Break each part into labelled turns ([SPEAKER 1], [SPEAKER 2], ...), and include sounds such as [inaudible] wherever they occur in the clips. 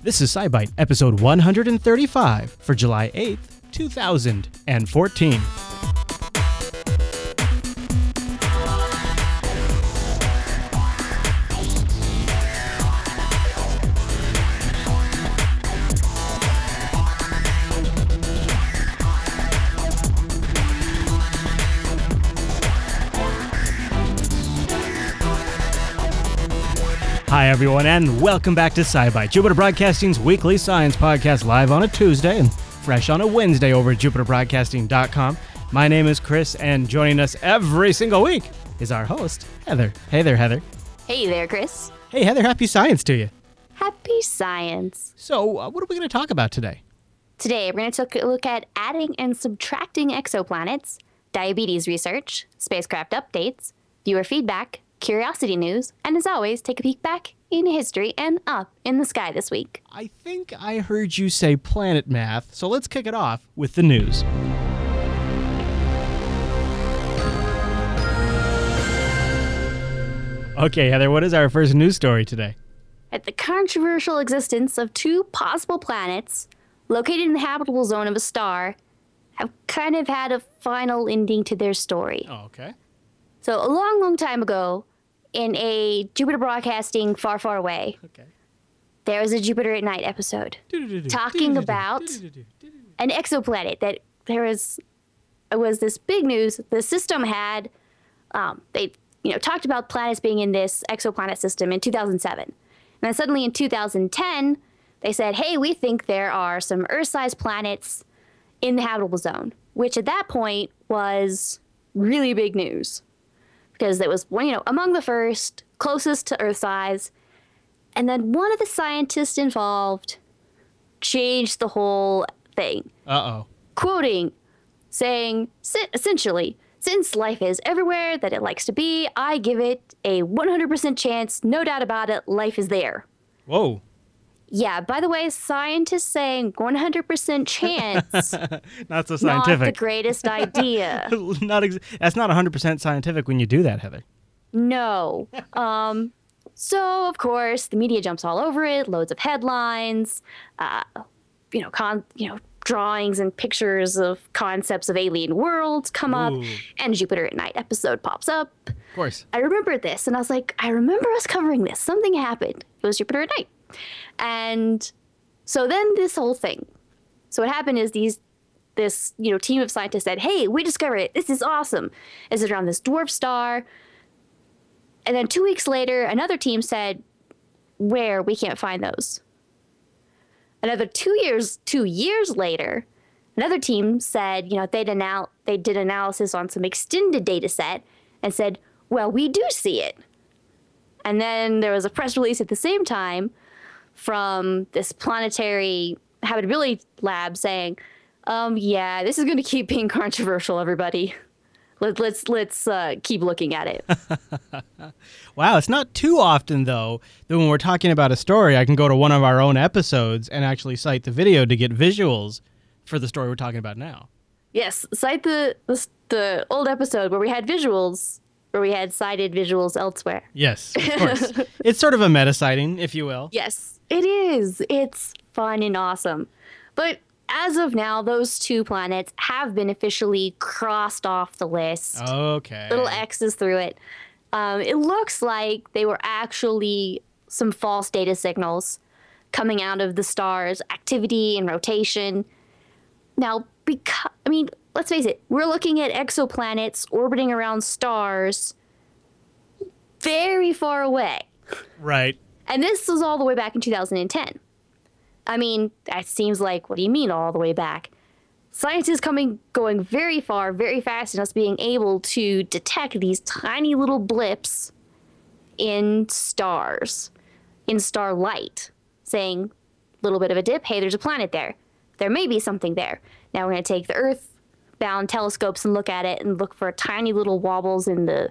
[SPEAKER 1] This is SciByte, episode 135 for July 8th, 2014. Hi, everyone, and welcome back to SciByte, Jupiter Broadcasting's weekly science podcast, live on a Tuesday and fresh on a Wednesday over at jupiterbroadcasting.com. My name is Chris, and joining us every single week is our host, Heather. Hey there, Heather.
[SPEAKER 2] Hey there, Chris.
[SPEAKER 1] Hey, Heather, happy science to you.
[SPEAKER 2] Happy science.
[SPEAKER 1] So, uh, what are we going to talk about today?
[SPEAKER 2] Today, we're going to take a look at adding and subtracting exoplanets, diabetes research, spacecraft updates, viewer feedback, curiosity news, and as always, take a peek back in history and up in the sky this week.
[SPEAKER 1] I think I heard you say planet math, so let's kick it off with the news. Okay, Heather, what is our first news story today?
[SPEAKER 2] At the controversial existence of two possible planets located in the habitable zone of a star have kind of had a final ending to their story.
[SPEAKER 1] Oh, okay.
[SPEAKER 2] So, a long, long time ago, in a Jupiter Broadcasting Far, Far Away,
[SPEAKER 1] Okay.
[SPEAKER 2] there was a Jupiter at Night episode talking about an exoplanet that there was it was this big news the system had um, they you know talked about planets being in this exoplanet system in 2007 and then suddenly in 2010 they said hey we think there are some earth-sized planets in the habitable zone which at that point was really big news because it was you know among the first closest to earth size and then one of the scientists involved changed the whole thing
[SPEAKER 1] Uh oh.
[SPEAKER 2] quoting, saying essentially, since life is everywhere that it likes to be, I give it a 100% chance, no doubt about it, life is there.
[SPEAKER 1] Whoa.
[SPEAKER 2] Yeah, by the way, scientists saying 100% [laughs] chance,
[SPEAKER 1] Not so scientific.
[SPEAKER 2] not the greatest idea. [laughs]
[SPEAKER 1] not ex- that's not 100% scientific when you do that, Heather.
[SPEAKER 2] No. Um, so, of course, the media jumps all over it, loads of headlines, uh, you know, con- you know, drawings and pictures of concepts of alien worlds come up, and Jupiter at Night episode pops up.
[SPEAKER 1] Of course.
[SPEAKER 2] I remember this, and I was like, I remember us covering this. Something happened. It was Jupiter at Night. And so then this whole thing. So what happened is these this you know team of scientists said, "Hey, we discovered it. This is awesome. Is it around this dwarf star?" And then two weeks later, another team said, "Where we can't find those." Another two years two years later, another team said, you know, they'd anal- they did analysis on some extended data set and said, "Well, we do see it." And then there was a press release at the same time from this planetary habitability lab saying, um, yeah, this is going to keep being [laughs] controversial, everybody. Let, let's let's uh, keep looking at it. [laughs]
[SPEAKER 1] Wow, it's not too often though that when we're talking about a story, I can go to one of our own episodes and actually cite the video to get visuals for the story we're talking about now.
[SPEAKER 2] yes, cite the, the the old episode where we had visuals, where we had cited visuals elsewhere.
[SPEAKER 1] Yes, of [laughs] course. it's sort of a meta sighting, if you will.
[SPEAKER 2] Yes, it is. It's fun and awesome. But as of now, those two planets have been officially crossed off the list.
[SPEAKER 1] Okay.
[SPEAKER 2] Little X's through it. Um, it looks like they were actually some false data signals coming out of the star's activity and rotation. Now, because, I mean, let's face it, we're looking at exoplanets orbiting around stars very far away.
[SPEAKER 1] Right.
[SPEAKER 2] And this was all the way back in 2010. I mean, that seems like, what do you mean all the way back? Science is coming, going very far, very fast, and us being able to detect these tiny little blips in stars, in starlight, saying, little bit of a dip, hey, there's a planet there. There may be something there. Now we're going to take the Earth bound telescopes and look at it and look for tiny little wobbles in the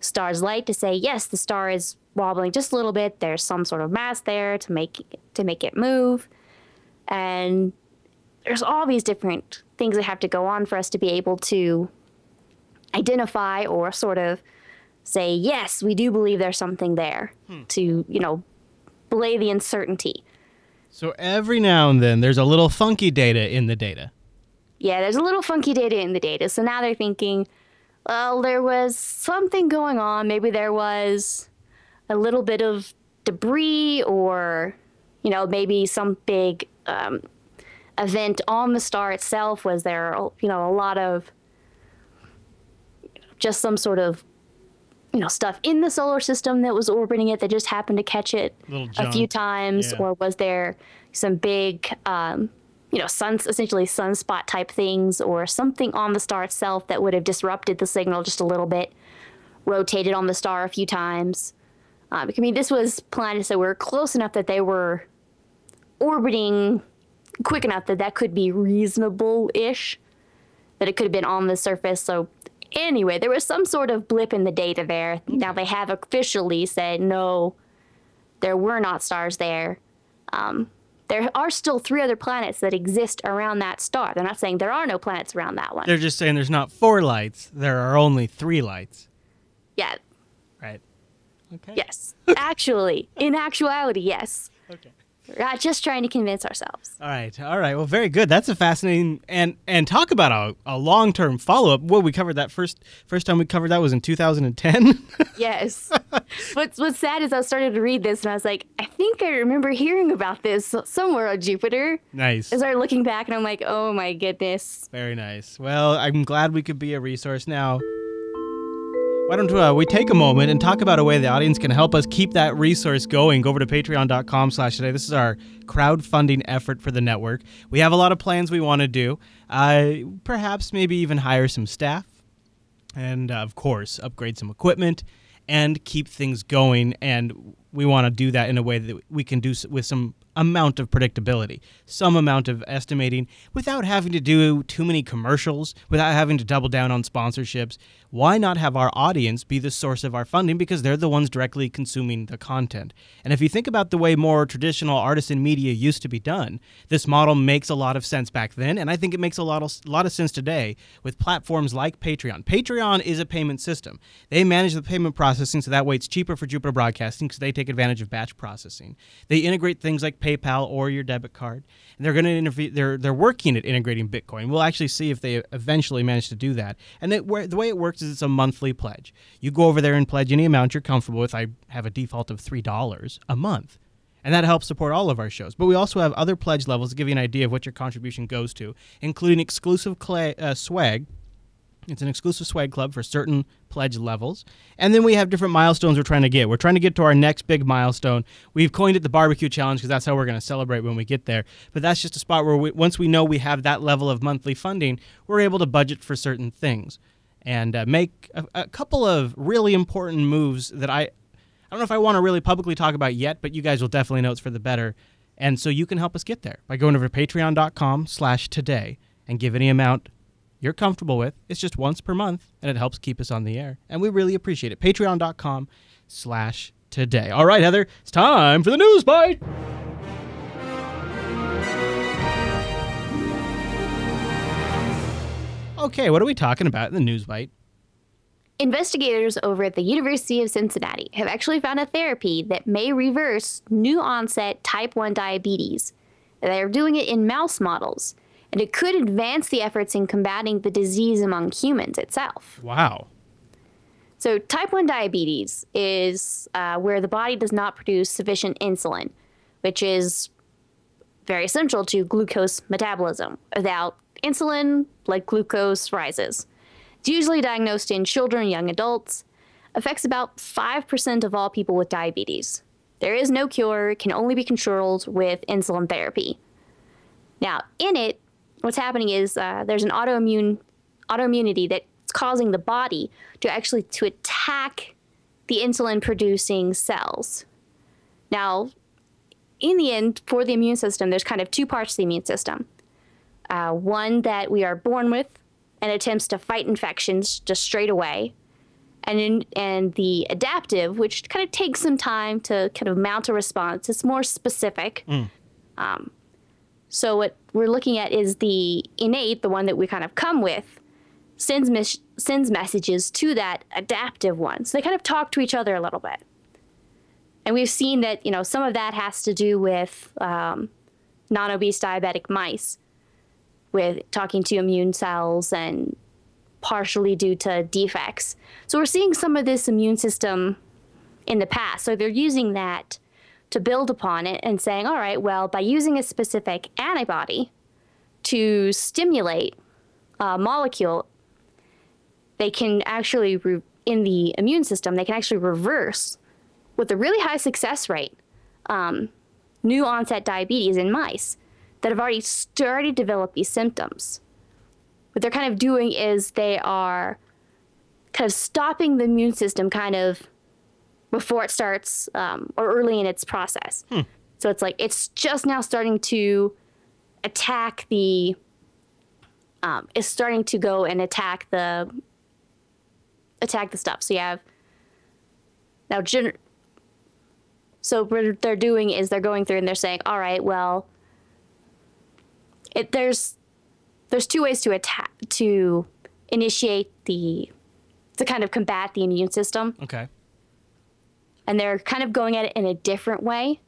[SPEAKER 2] star's light to say yes the star is wobbling just a little bit. There's some sort of mass there to make to make it move. And there's all these different things that have to go on for us to be able to identify or sort of say yes we do believe there's something there hmm. to you know belay the uncertainty.
[SPEAKER 1] So every now and then there's a little funky data in the data.
[SPEAKER 2] Yeah, there's a little funky data in the data. So now they're thinking, well, there was something going on. Maybe there was a little bit of debris or, you know, maybe some big um, event on the star itself. Was there, you know, a lot of just some sort of you know stuff in the solar system that was orbiting it that just happened to catch it a few times
[SPEAKER 1] Yeah.
[SPEAKER 2] or was there some big um, you know suns essentially sunspot type things or something on the star itself that would have disrupted the signal just a little bit rotated on the star a few times um, i mean this was planets that were close enough that they were orbiting quick enough that that could be reasonable-ish that it could have been on the surface. So anyway, there was some sort of blip in the data there. Now they have officially said no, there were not stars there. Um, there are still three other planets that exist around that star. They're not saying there are no planets around that one.
[SPEAKER 1] They're just saying there's not four lights, there are only three lights.
[SPEAKER 2] yeah.
[SPEAKER 1] Right. Okay.
[SPEAKER 2] Yes. Actually, in actuality, yes.
[SPEAKER 1] Okay.
[SPEAKER 2] We're not just trying to convince ourselves.
[SPEAKER 1] All right. All right. Well, very good. That's a fascinating and and talk about a, a long term follow up. Well, we covered that first first time we covered that was in 2010. [laughs]
[SPEAKER 2] Yes. What's what's sad is I started to read this and I was like, I think I remember hearing about this somewhere on Jupiter.
[SPEAKER 1] nice.
[SPEAKER 2] I started looking back and I'm like, oh my goodness.
[SPEAKER 1] Very nice. Well, I'm glad we could be a resource now. Why don't uh, we take a moment and talk about a way the audience can help us keep that resource going? Go over to patreon.com slash today. This is our crowdfunding effort for the network. We have a lot of plans we want to do. Uh, perhaps maybe even hire some staff and, uh, of course, upgrade some equipment and keep things going. And we want to do that in a way that we can do with some amount of predictability, some amount of estimating without having to do too many commercials, without having to double down on sponsorships. Why not have our audience be the source of our funding because they're the ones directly consuming the content? And if you think about the way more traditional artisan media used to be done, this model makes a lot of sense back then, and I think it makes a lot of a lot of sense today with platforms like Patreon. Patreon is a payment system. They manage the payment processing so that way it's cheaper for Jupiter Broadcasting because they take advantage of batch processing. They integrate things like PayPal or your debit card. And they're going to interview. They're they're working at integrating Bitcoin. We'll actually see if they eventually manage to do that. And it, the way it works is it's a monthly pledge. You go over there and pledge any amount you're comfortable with. I have a default of three dollars a month. And that helps support all of our shows. But we also have other pledge levels to give you an idea of what your contribution goes to, including exclusive cla uh, swag, it's an exclusive swag club for certain pledge levels. And then we have different milestones we're trying to get. We're trying to get to our next big milestone. We've coined it the barbecue challenge because that's how we're going to celebrate when we get there. But that's just a spot where we, once we know we have that level of monthly funding, we're able to budget for certain things and uh, make a, a couple of really important moves that I I don't know if I want to really publicly talk about yet, but you guys will definitely know it's for the better. And so you can help us get there by going over to patreon.com slash today and give any amount you're comfortable with. It's just once per month, and it helps keep us on the air. And we really appreciate it. Patreon.com slash today. All right, Heather, it's time for the news bite. Okay, what are we talking about in the news bite?
[SPEAKER 2] Investigators over at the University of Cincinnati have actually found a therapy that may reverse new onset type 1 diabetes. They're doing it in mouse models, and it could advance the efforts in combating the disease among humans itself.
[SPEAKER 1] Wow.
[SPEAKER 2] So, type 1 diabetes is uh, where the body does not produce sufficient insulin, which is very essential to glucose metabolism. Without insulin, blood glucose rises. It's usually diagnosed in children and young adults, affects about 5% of all people with diabetes. There is no cure, it can only be controlled with insulin therapy. Now, in it, what's happening is uh, there's an autoimmune autoimmunity that's causing the body to actually to attack the insulin producing cells. Now, in the end, for the immune system, there's kind of two parts to the immune system. Uh, one that we are born with and attempts to fight infections just straight away, and in, and the adaptive, which kind of takes some time to kind of mount a response. It's more specific. Um, so what we're looking at is the innate, the one that we kind of come with, sends mes- sends messages to that adaptive one. So they kind of talk to each other a little bit. And we've seen that you know some of that has to do with um, non obese diabetic mice with talking to immune cells and partially due to defects. So we're seeing some of this immune system in the past. So they're using that to build upon it and saying, all right, well, by using a specific antibody to stimulate a molecule, they can actually, re- in the immune system, they can actually reverse with a really high success rate um, new onset diabetes in mice that have already started to develop these symptoms. What they're kind of doing is they are kind of stopping the immune system kind of before it starts um, or early in its process.
[SPEAKER 1] Hmm.
[SPEAKER 2] So it's like it's just now starting to attack the. Um, it's starting to go and attack the. Attack the stuff. So you have. Now, gen- so what they're doing is they're going through and they're saying, all right, well, it, there's there's two ways to attack to initiate the to kind of combat the immune system
[SPEAKER 1] Okay.
[SPEAKER 2] And they're kind of going at it in a different way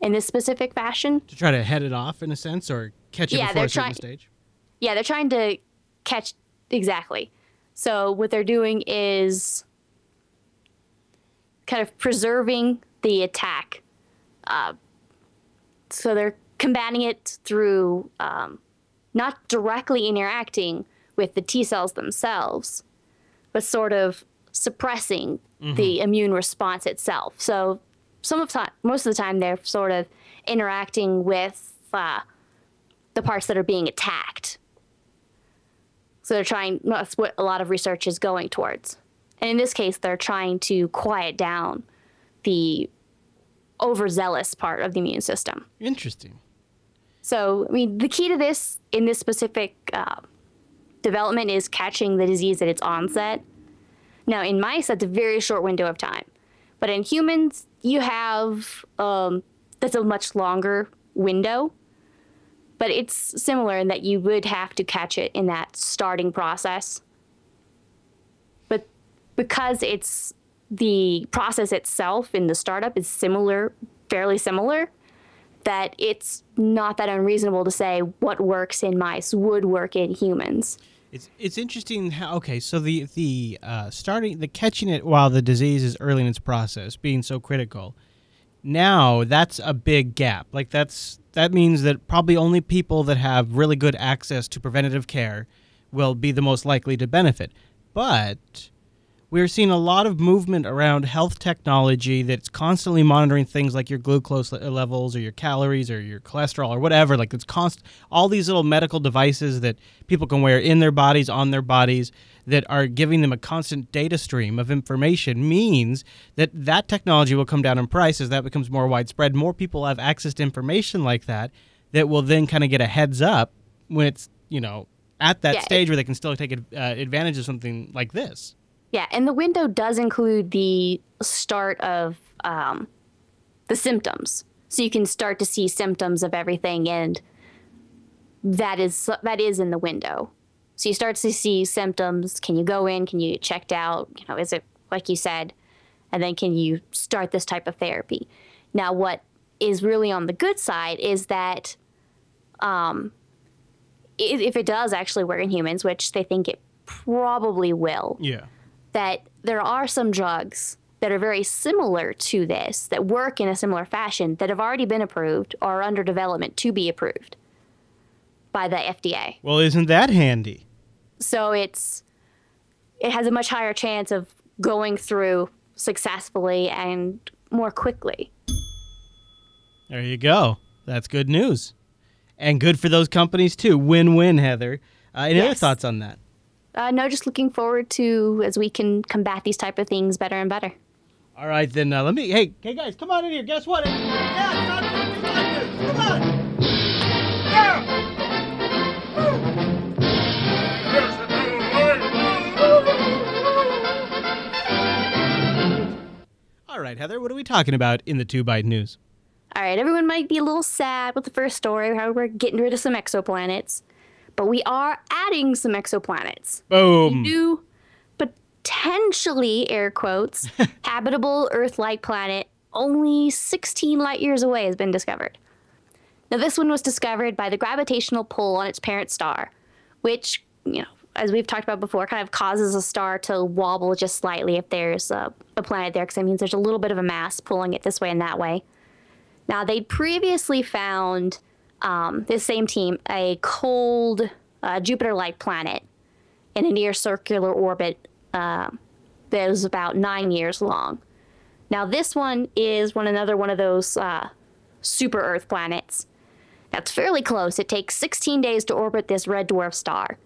[SPEAKER 2] in this specific fashion
[SPEAKER 1] To try to head it off in a sense or catch it
[SPEAKER 2] Yeah,
[SPEAKER 1] before a certain
[SPEAKER 2] trying-
[SPEAKER 1] stage.
[SPEAKER 2] yeah they're trying to catch exactly so what they're doing is kind of preserving the attack uh, so they're combating it through um, not directly interacting with the t cells themselves but sort of suppressing the immune response itself so some of time most of the time they're sort of interacting with uh, the parts that are being attacked so they're trying, that's what a lot of research is going towards. And in this case, they're trying to quiet down the overzealous part of the immune system.
[SPEAKER 1] Interesting.
[SPEAKER 2] So, I mean, the key to this in this specific uh, development is catching the disease at its onset. Now, in mice, that's a very short window of time. But in humans, you have um, that's a much longer window. But it's similar in that you would have to catch it in that starting process. But because it's the process itself in the startup is similar, fairly similar, that it's not that unreasonable to say what works in mice would work in humans.
[SPEAKER 1] It's it's interesting how okay, so the the uh, starting the catching it while the disease is early in its process being so critical. Now that's a big gap. Like that's that means that probably only people that have really good access to preventative care will be the most likely to benefit. But we're seeing a lot of movement around health technology that's constantly monitoring things like your glucose levels or your calories or your cholesterol or whatever like it's const all these little medical devices that people can wear in their bodies on their bodies that are giving them a constant data stream of information means that that technology will come down in price as that becomes more widespread. More people have access to information like that that will then kind of get a heads up when it's you know at that
[SPEAKER 2] Yeah,
[SPEAKER 1] stage where they can still take uh, advantage of something like this
[SPEAKER 2] Yeah, and the window does include the start of um, the symptoms, so you can start to see symptoms of everything, and that is that is in the window. So you start to see symptoms. Can you go in? Can you get checked out? You know, is it like you said? And then can you start this type of therapy? Now, what is really on the good side is that um, if it does actually work in humans, which they think it probably will,
[SPEAKER 1] yeah
[SPEAKER 2] that there are some drugs that are very similar to this that work in a similar fashion that have already been approved or are under development to be approved by the FDA.
[SPEAKER 1] well isn't that handy
[SPEAKER 2] So it's it has a much higher chance of going through successfully and more quickly.
[SPEAKER 1] There you go. That's good news. And good for those companies too. Win win, Heather. Uh, any other thoughts on that?
[SPEAKER 2] Uh, no, just looking forward to as we can combat these type of things better and better.
[SPEAKER 1] All right, then uh, let me. Hey, hey guys, come on in here. Guess what? Yeah, it's time for the good news. Come on. All right, Heather, what are we talking about in the two bite news?
[SPEAKER 2] All right, everyone might be a little sad with the first story, how we're getting rid of some exoplanets, but we are adding some exoplanets.
[SPEAKER 1] Boom.
[SPEAKER 2] New, potentially, air quotes, [laughs] habitable Earth like planet only 16 light years away has been discovered. Now, this one was discovered by the gravitational pull on its parent star, which, you know, as we've talked about before, kind of causes a star to wobble just slightly if there's a, a planet there, because that means there's a little bit of a mass pulling it this way and that way. Now, they'd previously found um, this same team a cold uh, Jupiter like planet in a near circular orbit uh, about nine years long. Now, this one is one another one of those uh, super Earth planets. That's fairly close. It takes 16 days to orbit this red dwarf star.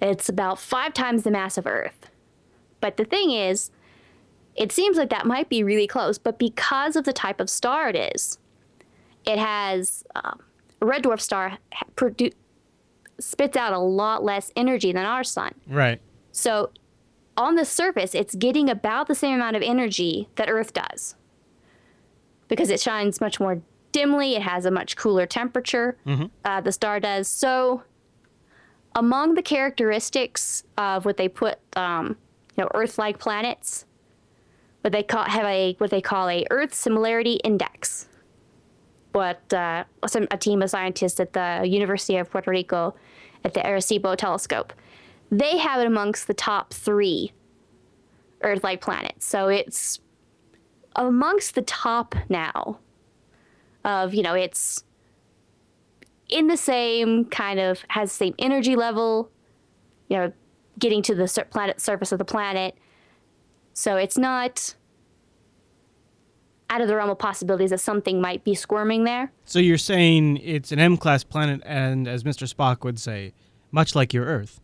[SPEAKER 2] It's about five times the mass of Earth. But the thing is, it seems like that might be really close, but because of the type of star it is, it has um, a red dwarf star produ- spits out a lot less energy than our sun.
[SPEAKER 1] Right.
[SPEAKER 2] So on the surface, it's getting about the same amount of energy that Earth does because it shines much more dimly. It has a much cooler temperature. Uh, the star does. So among the characteristics of what they put, um, you know, Earth-like planets, what they call have a what they call a Earth Similarity Index. What uh, some, a team of scientists at the University of Puerto Rico at the Arecibo telescope, they have it amongst the top three Earth-like planets. So it's amongst the top now of you know it's in the same kind of has the same energy level you know getting to the planet surface of the planet so it's not out of the realm of possibilities that something might be squirming there
[SPEAKER 1] So you're saying it's an M class planet, and as Mr. Spock would say, much like your Earth.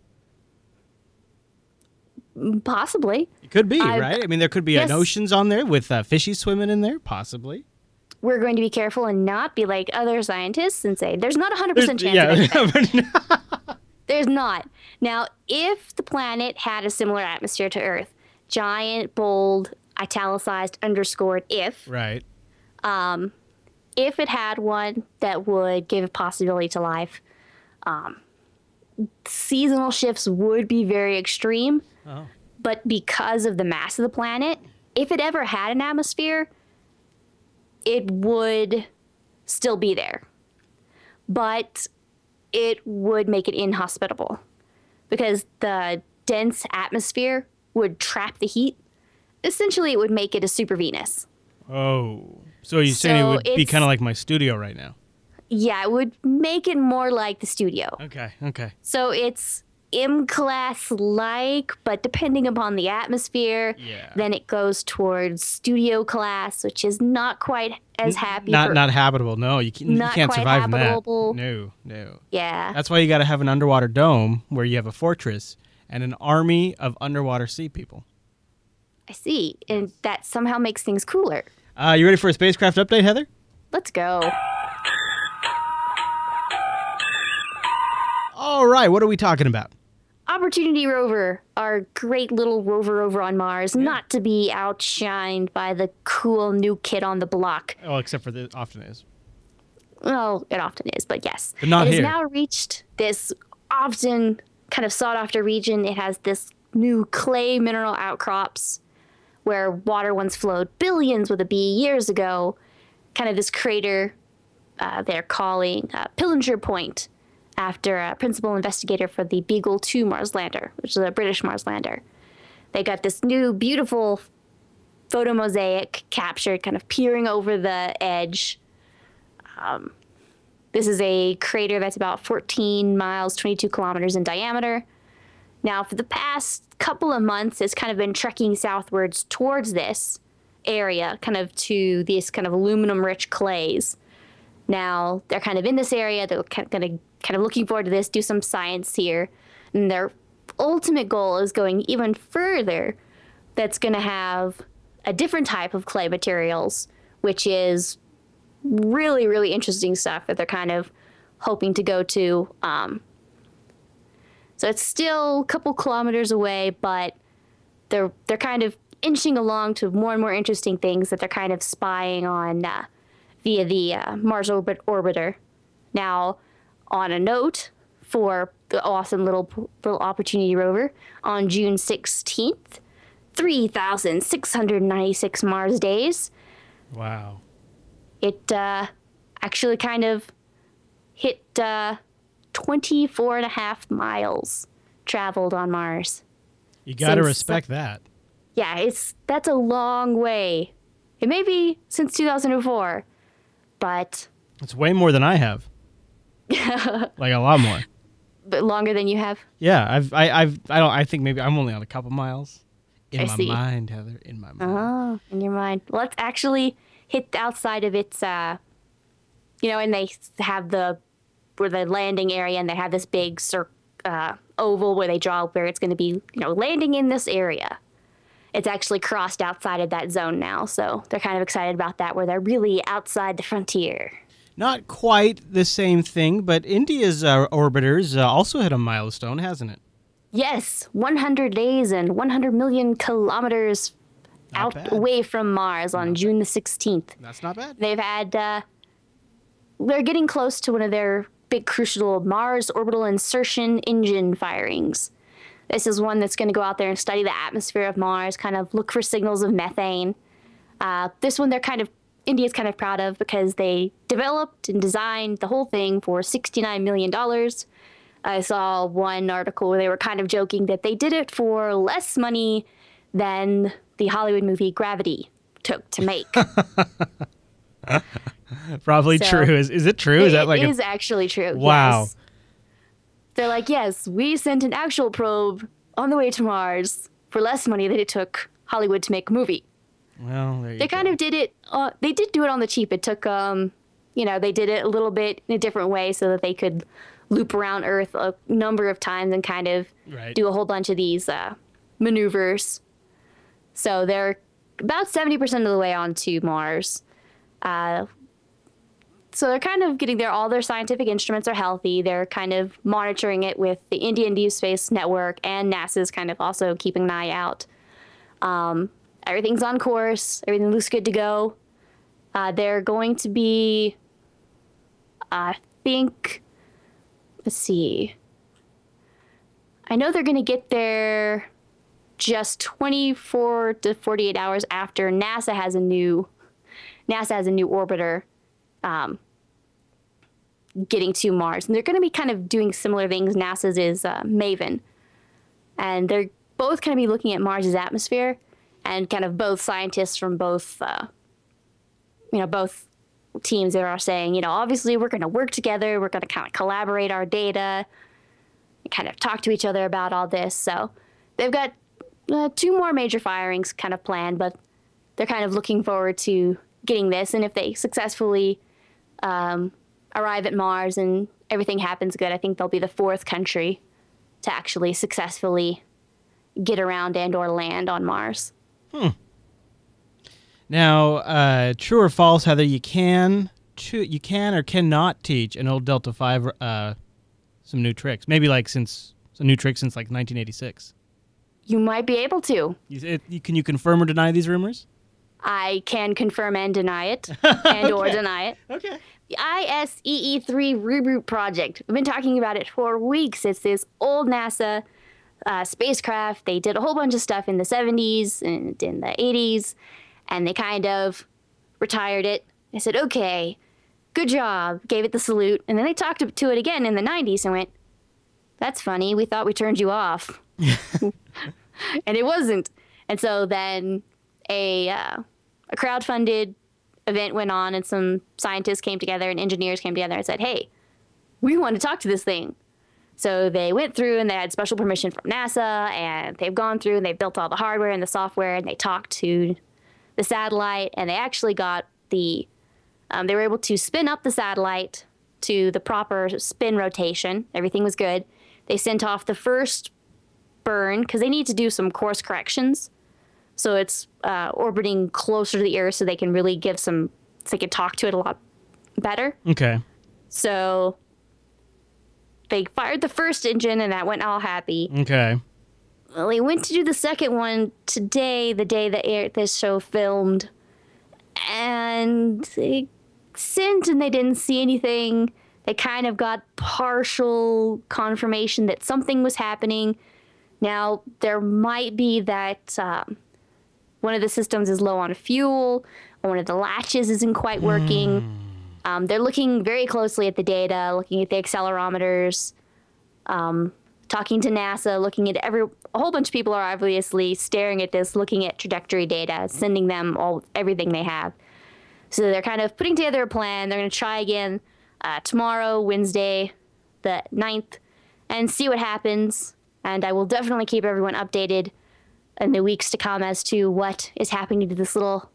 [SPEAKER 2] possibly
[SPEAKER 1] It could be, right? I mean, there could be
[SPEAKER 2] Yes.
[SPEAKER 1] an oceans on there with uh, fishies swimming in there, possibly.
[SPEAKER 2] we're going to be careful and not be like other scientists and say there's not a 100% chance of anything. [laughs]
[SPEAKER 1] yeah. [laughs]
[SPEAKER 2] There's not. Now, if the planet had a similar atmosphere to Earth, giant, bold, italicized, underscored if,
[SPEAKER 1] right.
[SPEAKER 2] if it had one that would give a possibility to life, um, seasonal shifts would be very extreme.
[SPEAKER 1] Oh.
[SPEAKER 2] But because of the mass of the planet, if it ever had an atmosphere, it would still be there. But it would make it inhospitable because the dense atmosphere would trap the heat. Essentially, it would make it a super Venus.
[SPEAKER 1] Oh. So you're saying it would be kind of like my studio right now?
[SPEAKER 2] Yeah, it would make it more like the studio.
[SPEAKER 1] Okay. Okay.
[SPEAKER 2] So it's M class like, but depending upon the atmosphere,
[SPEAKER 1] Yeah.
[SPEAKER 2] then it goes towards studio class, which is not quite as happy.
[SPEAKER 1] Not not habitable. No, you, can, you
[SPEAKER 2] Not
[SPEAKER 1] can't
[SPEAKER 2] quite
[SPEAKER 1] survive in that.
[SPEAKER 2] habitable.
[SPEAKER 1] No, no.
[SPEAKER 2] yeah.
[SPEAKER 1] That's why you got to have an underwater dome where you have a fortress and an army of underwater sea people.
[SPEAKER 2] I see, and that somehow makes things cooler.
[SPEAKER 1] Uh, you ready for a spacecraft update, Heather?
[SPEAKER 2] Let's go.
[SPEAKER 1] All right. What are we talking about?
[SPEAKER 2] Opportunity rover, our great little rover over on Mars, not to be outshined by the cool new kid on the block.
[SPEAKER 1] Oh, except for the often is.
[SPEAKER 2] Well, it often is, but yes.
[SPEAKER 1] But not
[SPEAKER 2] it
[SPEAKER 1] here.
[SPEAKER 2] has now reached this often kind of sought after region. It has this new clay mineral outcrops where water once flowed billions with a B years ago. Kind of this crater uh, they're calling uh, Pillinger Point after a principal investigator for the Beagle 2 Mars lander, which is a British Mars lander. They got this new beautiful photo mosaic captured, kind of peering over the edge. Um, this is a crater that's about 14 miles, 22 kilometers in diameter. Now, for the past couple of months, it's kind of been trekking southwards towards this area, kind of to these kind of aluminum rich clays. Now, they're kind of in this area. They're kind of, kind of looking forward to this, do some science here. And their ultimate goal is going even further. That's going to have a different type of clay materials, which is really, really interesting stuff that they're kind of hoping to go to. Um, so it's still a couple kilometers away, but they're they're kind of inching along to more and more interesting things that they're kind of spying on uh, via the uh, Mars orbit orbiter. Now, on a note for the awesome little little Opportunity rover, on June sixteenth, three thousand six hundred ninety six Mars days
[SPEAKER 1] Wow.
[SPEAKER 2] it uh, actually kind of hit uh, 24 and a half miles traveled on Mars.
[SPEAKER 1] You got to respect that.
[SPEAKER 2] Yeah, it's that's a long way. It may be since 2004, but
[SPEAKER 1] It's way more than I have. [laughs] like a lot more.
[SPEAKER 2] but longer than you have.
[SPEAKER 1] Yeah, I've I, I've I don't I think maybe I'm only on a couple miles. In
[SPEAKER 2] I
[SPEAKER 1] my
[SPEAKER 2] see.
[SPEAKER 1] mind, Heather. In my mind.
[SPEAKER 2] Oh, in your mind. It's actually hit the outside of its, uh, you know, and they have the where the landing area, and they have this big cir- uh, oval where they draw where it's going to be, you know, landing in this area. It's actually crossed outside of that zone now, so they're kind of excited about that, where they're really outside the frontier.
[SPEAKER 1] Not quite the same thing, but India's uh, orbiters uh, also hit a milestone, hasn't it?
[SPEAKER 2] Yes, 100 days and 100 million kilometers
[SPEAKER 1] Not
[SPEAKER 2] out
[SPEAKER 1] bad.
[SPEAKER 2] away from Mars on June the 16th.
[SPEAKER 1] That's not bad.
[SPEAKER 2] They've had, uh, they're getting close to one of their big crucial Mars orbital insertion engine firings. This is one that's going to go out there and study the atmosphere of Mars, kind of look for signals of methane. Uh, this one they're kind of, India's kind of proud of because they developed and designed the whole thing for $69 million. I saw one article where they were kind of joking that they did it for less money than the Hollywood movie Gravity took to make. [laughs]
[SPEAKER 1] Probably
[SPEAKER 2] So-
[SPEAKER 1] true. Is is it true? Is that like a,
[SPEAKER 2] is actually true.
[SPEAKER 1] Wow.
[SPEAKER 2] yes. They're like, yes, we sent an actual probe on the way to Mars for less money than it took Hollywood to make a movie.
[SPEAKER 1] well? There you
[SPEAKER 2] They
[SPEAKER 1] go.
[SPEAKER 2] kind of did it. Uh, they did do it on the cheap. It took, um, you know, they did it a little bit in a different way so that they could loop around Earth a number of times and kind of
[SPEAKER 1] Right.
[SPEAKER 2] do a whole bunch of these uh, maneuvers. So they're about 70% of the way onto Mars. Uh, so they're kind of getting there. All their scientific instruments are healthy. They're kind of monitoring it with the Indian Deep Space Network, and NASA's kind of also keeping an eye out. Um, everything's on course. Everything looks good to go. Uh, they're going to be, I think, let's see. I know they're going to get there just 24 to 48 hours after NASA has a new NASA has a new orbiter um, getting to Mars, and they're going to be kind of doing similar things. NASA's is uh, Maven, and they're both going to be looking at Mars's atmosphere, and kind of both scientists from both, uh, you know, both teams that are saying, you know, obviously we're going to work together, we're going to kind of collaborate our data, and kind of talk to each other about all this. So they've got uh, two more major firings kind of planned, but they're kind of looking forward to getting this. And if they successfully um, arrive at Mars and everything happens good, I think they'll be the fourth country to actually successfully get around and or land on Mars. Hmm.
[SPEAKER 1] Now, uh, true or false, Heather? You can, you can or cannot teach an old Delta Five uh, some new tricks. Maybe like since some new tricks since like 1986.
[SPEAKER 2] You might be able to.
[SPEAKER 1] You, it, you, can you confirm or deny these rumors?
[SPEAKER 2] I can confirm and deny it, [laughs] and or deny it.
[SPEAKER 1] Okay.
[SPEAKER 2] The ISEE3 reboot project. We've been talking about it for weeks. It's this old NASA uh, spacecraft. They did a whole bunch of stuff in the 70s and in the 80s, and they kind of retired it. They said, okay, good job, gave it the salute. And then they talked to it again in the 90s and went, that's funny. We thought we turned you off. [laughs] [laughs] and it wasn't. And so then a, uh, a crowd-funded event went on and some scientists came together and engineers came together and said, hey, we want to talk to this thing. So they went through and they had special permission from NASA and they've gone through and they built all the hardware and the software and they talked to the satellite and they actually got the, um, they were able to spin up the satellite to the proper spin rotation. Everything was good. They sent off the first burn because they need to do some course corrections. So it's uh, orbiting closer to the Earth so they can really give some, so they can talk to it a lot better.
[SPEAKER 1] Okay.
[SPEAKER 2] So they fired the first engine and that went all happy.
[SPEAKER 1] Okay.
[SPEAKER 2] Well, they went to do the second one today, the day that air, this show filmed, and they sent and they didn't see anything. They kind of got partial confirmation that something was happening. Now there might be that um, one of the systems is low on fuel, one of the latches isn't quite working. Um, they're looking very closely at the data, looking at the accelerometers, um, talking to NASA, looking at every a whole bunch of people are obviously staring at this, looking at trajectory data, sending them all everything they have. So they're kind of putting together a plan. They're going to try again uh, tomorrow, Wednesday, the 9th, and see what happens. And I will definitely keep everyone updated in the weeks to come as to what is happening to this little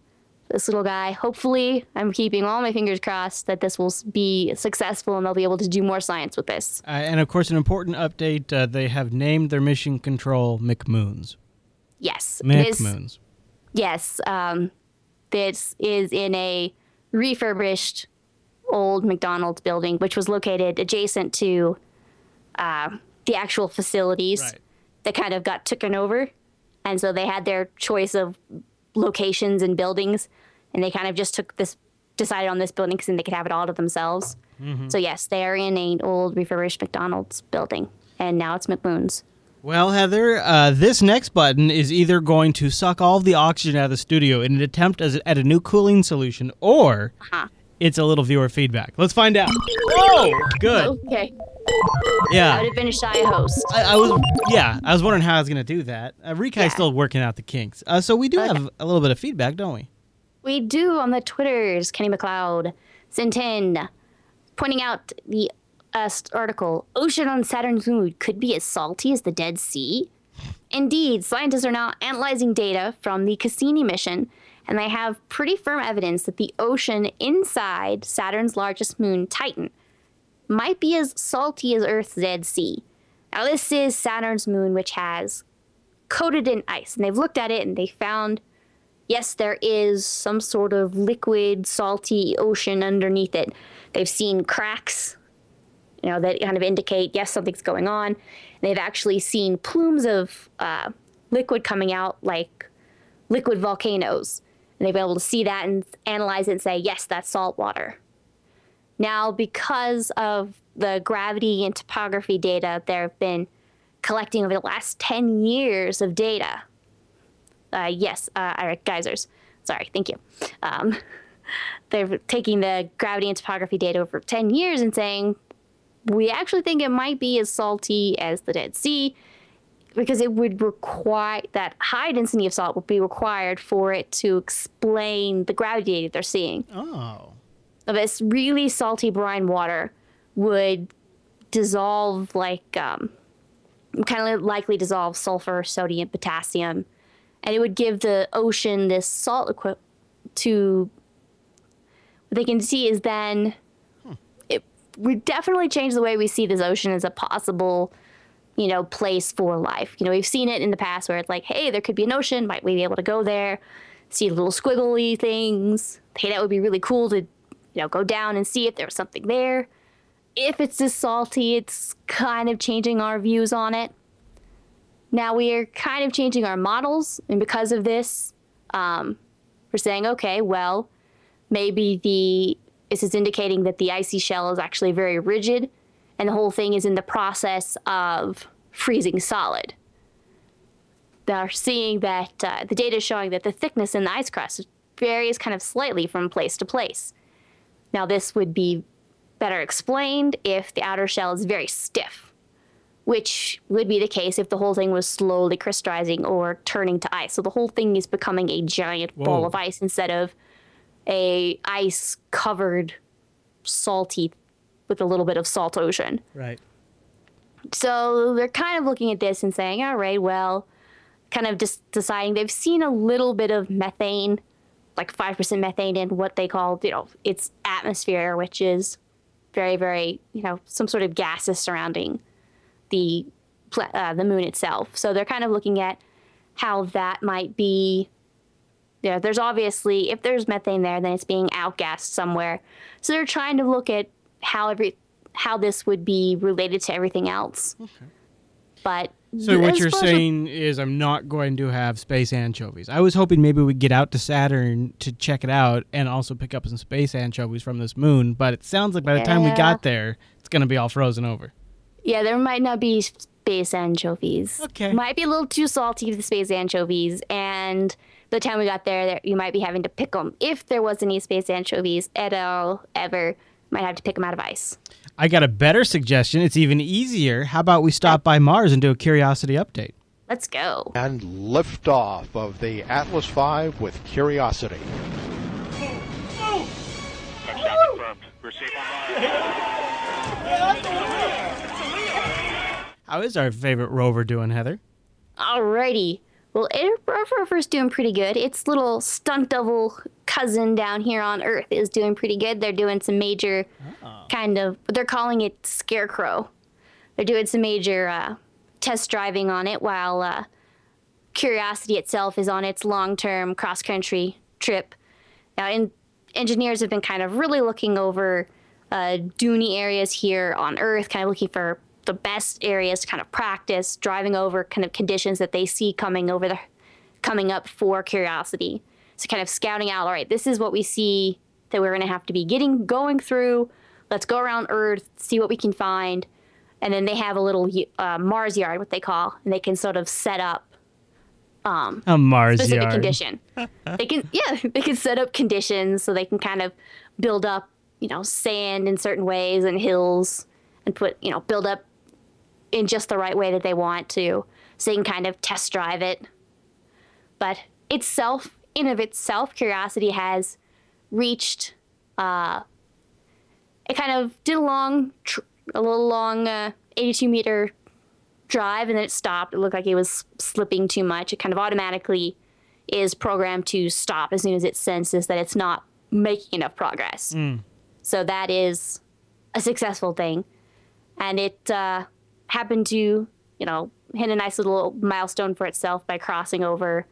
[SPEAKER 2] this little guy. Hopefully, I'm keeping all my fingers crossed that this will be successful and they'll be able to do more science with this.
[SPEAKER 1] Uh, and of course, an important update: uh, they have named their mission control McMoons.
[SPEAKER 2] Yes,
[SPEAKER 1] McMoons.
[SPEAKER 2] Yes, um, this is in a refurbished old McDonald's building, which was located adjacent to uh, the actual facilities
[SPEAKER 1] Right.
[SPEAKER 2] that kind of got taken over. And so they had their choice of locations and buildings, and they kind of just took this, decided on this building because then they could have it all to themselves. So, yes, they are in an old refurbished McDonald's building, and now it's McMoon's.
[SPEAKER 1] Well, Heather, uh, this next button is either going to suck all of the oxygen out of the studio in an attempt as, at a new cooling solution, or
[SPEAKER 2] Uh-huh.
[SPEAKER 1] It's a little viewer feedback. Let's find out. Whoa! Good.
[SPEAKER 2] Okay.
[SPEAKER 1] Yeah.
[SPEAKER 2] Have been a shy host.
[SPEAKER 1] I, I was, yeah, I was wondering how I was going to do that. Uh, Rikai's
[SPEAKER 2] Yeah.
[SPEAKER 1] still working out the kinks. Uh, so we do
[SPEAKER 2] Okay.
[SPEAKER 1] have a little bit of feedback, don't we?
[SPEAKER 2] We do on the Twitters, Kenny McLeod, Sintin, pointing out the uh, article Ocean on Saturn's moon could be as salty as the Dead Sea. Indeed, scientists are now analyzing data from the Cassini mission, and they have pretty firm evidence that the ocean inside Saturn's largest moon, Titan, might be as salty as Earth's Dead Sea. Now, this is Saturn's moon, which has coated in ice, and they've looked at it and they found yes, there is some sort of liquid, salty ocean underneath it. They've seen cracks, you know, that kind of indicate, yes, something's going on. They've actually seen plumes of uh, liquid coming out, like liquid volcanoes. And they've been able to see that and analyze it and say, yes, that's salt water. Now, because of the gravity and topography data they've been collecting over the last 10 years of data, uh, yes, uh, Eric geysers. Sorry, thank you. Um, [laughs] they're taking the gravity and topography data over 10 years and saying, we actually think it might be as salty as the Dead Sea because it would require that high density of salt would be required for it to explain the gravity data they're seeing.
[SPEAKER 1] Oh.
[SPEAKER 2] This really salty brine water would dissolve like um, kind of likely dissolve sulfur, sodium, potassium, and it would give the ocean this salt equi- to what they can see is then it would definitely change the way we see this ocean as a possible you know place for life. You know we've seen it in the past where it's like hey there could be an ocean might we be able to go there see little squiggly things? Hey that would be really cool to you know go down and see if there was something there. If it's this salty it's kind of changing our views on it. Now we are kind of changing our models, and because of this, um, we're saying, okay, well, maybe the this is indicating that the icy shell is actually very rigid, and the whole thing is in the process of freezing solid. They're seeing that uh, the data is showing that the thickness in the ice crust varies kind of slightly from place to place. Now, this would be better explained if the outer shell is very stiff which would be the case if the whole thing was slowly crystallizing or turning to ice. So the whole thing is becoming a giant ball of ice instead of a ice covered salty with a little bit of salt ocean.
[SPEAKER 1] Right.
[SPEAKER 2] So they're kind of looking at this and saying, all right, well, kind of just deciding they've seen a little bit of methane, like 5% methane in what they call, you know, its atmosphere, which is very, very, you know, some sort of gases surrounding the uh, the moon itself. So they're kind of looking at how that might be. Yeah, there's obviously if there's methane there, then it's being outgassed somewhere. So they're trying to look at how every how this would be related to everything else. But
[SPEAKER 1] So what you're
[SPEAKER 2] far as-
[SPEAKER 1] saying is I'm not going to have space anchovies. I was hoping maybe we'd get out to Saturn to check it out and also pick up some space anchovies from this moon, but it sounds like by the time we got there, it's going to be all frozen over.
[SPEAKER 2] Yeah, there might not be space anchovies.
[SPEAKER 1] Okay.
[SPEAKER 2] Might be a little too salty for the space anchovies, and the time we got there, there you might be having to pick them. If there was any space anchovies at all ever, might have to pick them out of ice.
[SPEAKER 1] I got a better suggestion. It's even easier. How about we stop by Mars and do a curiosity update?
[SPEAKER 2] Let's go.
[SPEAKER 3] And liftoff of the Atlas V with Curiosity.
[SPEAKER 4] Touchdown confirmed. We're safe on Mars.
[SPEAKER 1] How is our favorite rover doing, Heather?
[SPEAKER 2] Alrighty. Well, Rover's doing pretty good. Its little stunt double cousin down here on Earth is doing pretty good. They're doing some major kind of, they're calling it Scarecrow. They're doing some major uh, test driving on it while uh, Curiosity itself is on its long term cross country trip. Now, in, engineers have been kind of really looking over uh, duny areas here on Earth, kind of looking for the best areas to kind of practice driving over kind of conditions that they see coming over the coming up for Curiosity. So kind of scouting out, all right, this is what we see that we're going to have to be getting going through. Let's go around Earth, see what we can find, and then they have a little uh, Mars yard, what they call, and they can sort of set up
[SPEAKER 1] A Mars
[SPEAKER 2] specific
[SPEAKER 1] yard.
[SPEAKER 2] condition. [laughs] they can yeah, [laughs] they can set up conditions so they can kind of build up, you know, sand in certain ways and hills and put, you know, build up in just the right way that they want to. So they can kind of test drive it. But itself, in of itself, Curiosity has reached uh it kind of did a long tr- a little long uh, 82 meter drive and then it stopped. It looked like it was slipping too much. It kind of automatically is programmed to stop as soon as it senses that it's not making enough progress. So that is a successful thing. And it uh, happened to, you know, hit a nice little milestone for itself by crossing over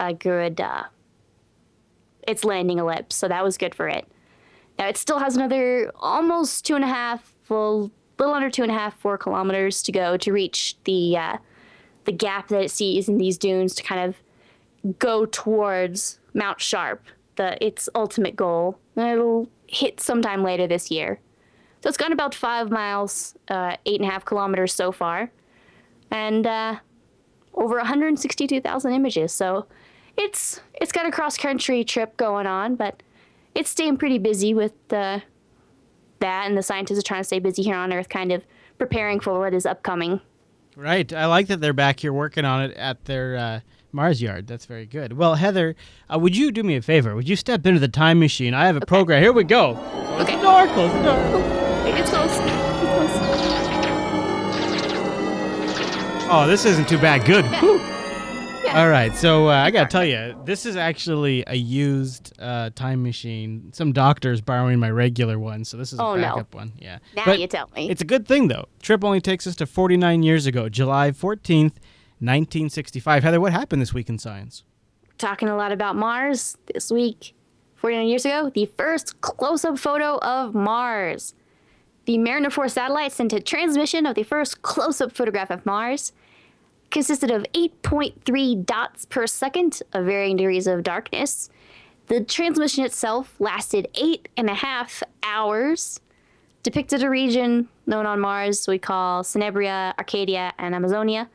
[SPEAKER 2] a good, uh, its landing ellipse. So that was good for it. Now it still has another almost two and a half, well, little under two and a half, four kilometers to go to reach the uh, the gap that it sees in these dunes to kind of go towards Mount Sharp, the its ultimate goal. And it'll hit sometime later this year. So it's gone about five miles, uh, eight and a half kilometers so far, and uh, over 162,000 images. So it's it's got a cross country trip going on, but it's staying pretty busy with uh, that, and the scientists are trying to stay busy here on Earth, kind of preparing for what is upcoming.
[SPEAKER 1] Right. I like that they're back here working on it at their uh, Mars yard. That's very good. Well, Heather, uh, would you do me a favor? Would you step into the time machine? I have a program. Here we go.
[SPEAKER 2] Okay.
[SPEAKER 1] the door. Close the door.
[SPEAKER 2] It's close. It's close.
[SPEAKER 1] Oh, this isn't too bad. Good. Whew.
[SPEAKER 2] Yeah.
[SPEAKER 1] All right. So uh, I got to tell you, this is actually a used uh, time machine. Some doctor's borrowing my regular one. So this is a
[SPEAKER 2] Oh, no.
[SPEAKER 1] backup one. Yeah.
[SPEAKER 2] Now
[SPEAKER 1] But
[SPEAKER 2] you tell me.
[SPEAKER 1] It's a good thing, though. Trip only takes us to 49 years ago, July 14th, 1965. Heather, what happened this week in science?
[SPEAKER 2] Talking a lot about Mars this week. 49 years ago, the first close up photo of Mars. The Mariner 4 satellite sent a transmission of the first close up photograph of Mars. Consisted of 8.3 dots per second of varying degrees of darkness. The transmission itself lasted eight and a half hours. Depicted a region known on Mars we call Cinebria, Arcadia, and Amazonia.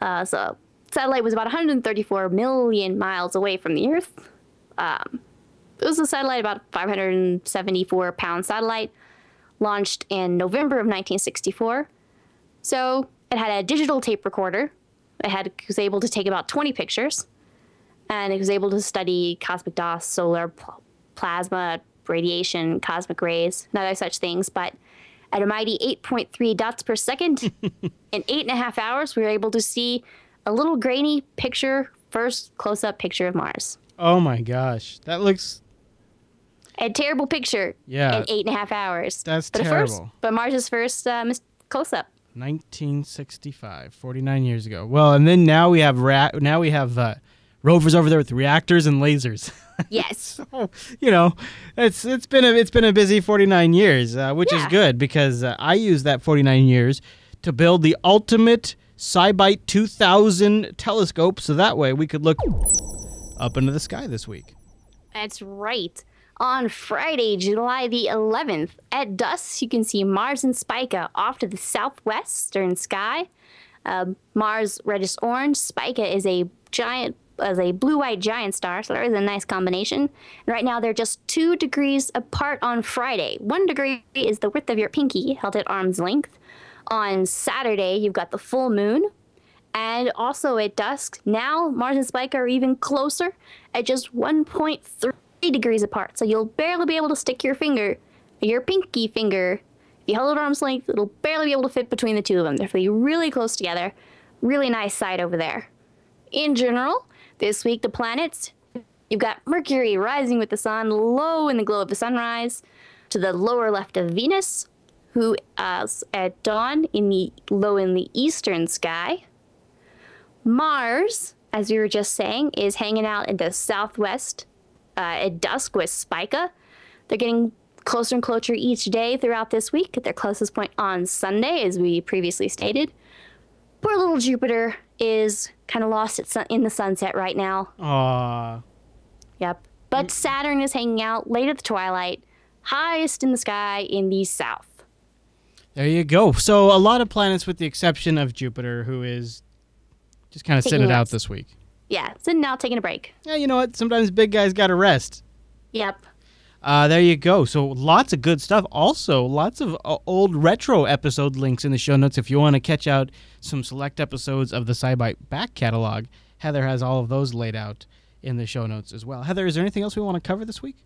[SPEAKER 2] Uh, so, satellite was about 134 million miles away from the Earth. Um, it was a satellite about 574 pound satellite, launched in November of 1964. So it had a digital tape recorder. It had it was able to take about 20 pictures, and it was able to study cosmic dust, solar pl- plasma, radiation, cosmic rays, and other such things. But at a mighty 8.3 dots per second, [laughs] in eight and a half hours, we were able to see a little grainy picture, first close-up picture of Mars.
[SPEAKER 1] Oh my gosh. That looks.
[SPEAKER 2] A terrible picture
[SPEAKER 1] Yeah.
[SPEAKER 2] in eight and a half hours.
[SPEAKER 1] That's
[SPEAKER 2] but a first,
[SPEAKER 1] terrible.
[SPEAKER 2] but Mars's first uh, mis- close-up.
[SPEAKER 1] 1965, 49 years ago. Well, and then now we have ra- now we have uh, rovers over there with reactors and lasers. [laughs]
[SPEAKER 2] Yes.
[SPEAKER 1] oh, you know, it's it's been a it's been a busy 49 years, uh, which is good because uh, I used that 49 years to build the ultimate SciByte 2000 telescope, so that way we could look up into the sky this week.
[SPEAKER 2] That's right. On Friday, July the 11th, at dusk, you can see Mars and Spica off to the southwestern sky. Uh, Mars reddish orange. Spica is a giant as a blue-white giant star, so there is a nice combination. And right now they're just two degrees apart on Friday. One degree is the width of your pinky, held at arm's length. On Saturday, you've got the full moon, and also at dusk. Now Mars and Spica are even closer at just 1.3 degrees apart, so you'll barely be able to stick your finger, your pinky finger. If you hold it arm's length, it'll barely be able to fit between the two of them. They're really close together. Really nice sight over there. In general, this week the planets, you've got Mercury rising with the sun low in the glow of the sunrise, to the lower left of Venus, who uh, is at dawn in the low in the eastern sky. Mars, as we were just saying, is hanging out in the southwest uh, at dusk with Spica. They're getting closer and closer each day throughout this week at their closest point on Sunday, as we previously stated. Poor little Jupiter is kind of lost sun- in the sunset right now.
[SPEAKER 1] Aw.
[SPEAKER 2] Yep. But Saturn is hanging out late at the twilight, highest in the sky in the south.
[SPEAKER 1] There you go. So a lot of planets, with the exception of Jupiter, who is just kind of sitting it out this week.
[SPEAKER 2] Yeah, so now taking a break.
[SPEAKER 1] Yeah, you know what? Sometimes big guys got to rest.
[SPEAKER 2] Yep.
[SPEAKER 1] Uh, there you go. So lots of good stuff. Also, lots of uh, old retro episode links in the show notes if you want to catch out some select episodes of the SciByte back catalog. Heather has all of those laid out in the show notes as well. Heather, is there anything else we want to cover this week?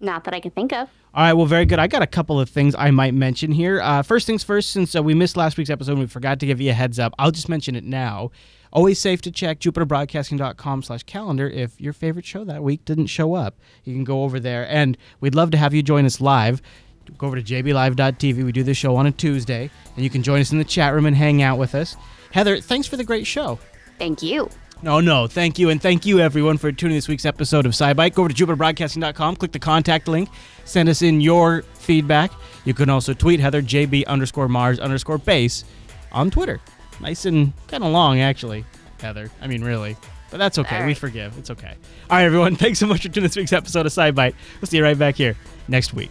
[SPEAKER 2] Not that I can think of.
[SPEAKER 1] All right, well, very good. I got a couple of things I might mention here. Uh, first things first, since uh, we missed last week's episode and we forgot to give you a heads up, I'll just mention it now. Always safe to check jupiterbroadcasting.com slash calendar if your favorite show that week didn't show up. You can go over there, and we'd love to have you join us live. Go over to jblive.tv. We do this show on a Tuesday, and you can join us in the chat room and hang out with us. Heather, thanks for the great show.
[SPEAKER 2] Thank you.
[SPEAKER 1] No, no, thank you, and thank you everyone for tuning this week's episode of SciByte. Go over to jupiterbroadcasting.com, click the contact link, send us in your feedback. You can also tweet Heather JB underscore Mars underscore base on Twitter. Nice and kind of long, actually, Heather. I mean, really. But that's okay.
[SPEAKER 2] All
[SPEAKER 1] We forgive. It's okay. All right, everyone. [laughs] Thanks so much for tuning this week's episode of SciByte. We'll see you right back here next week.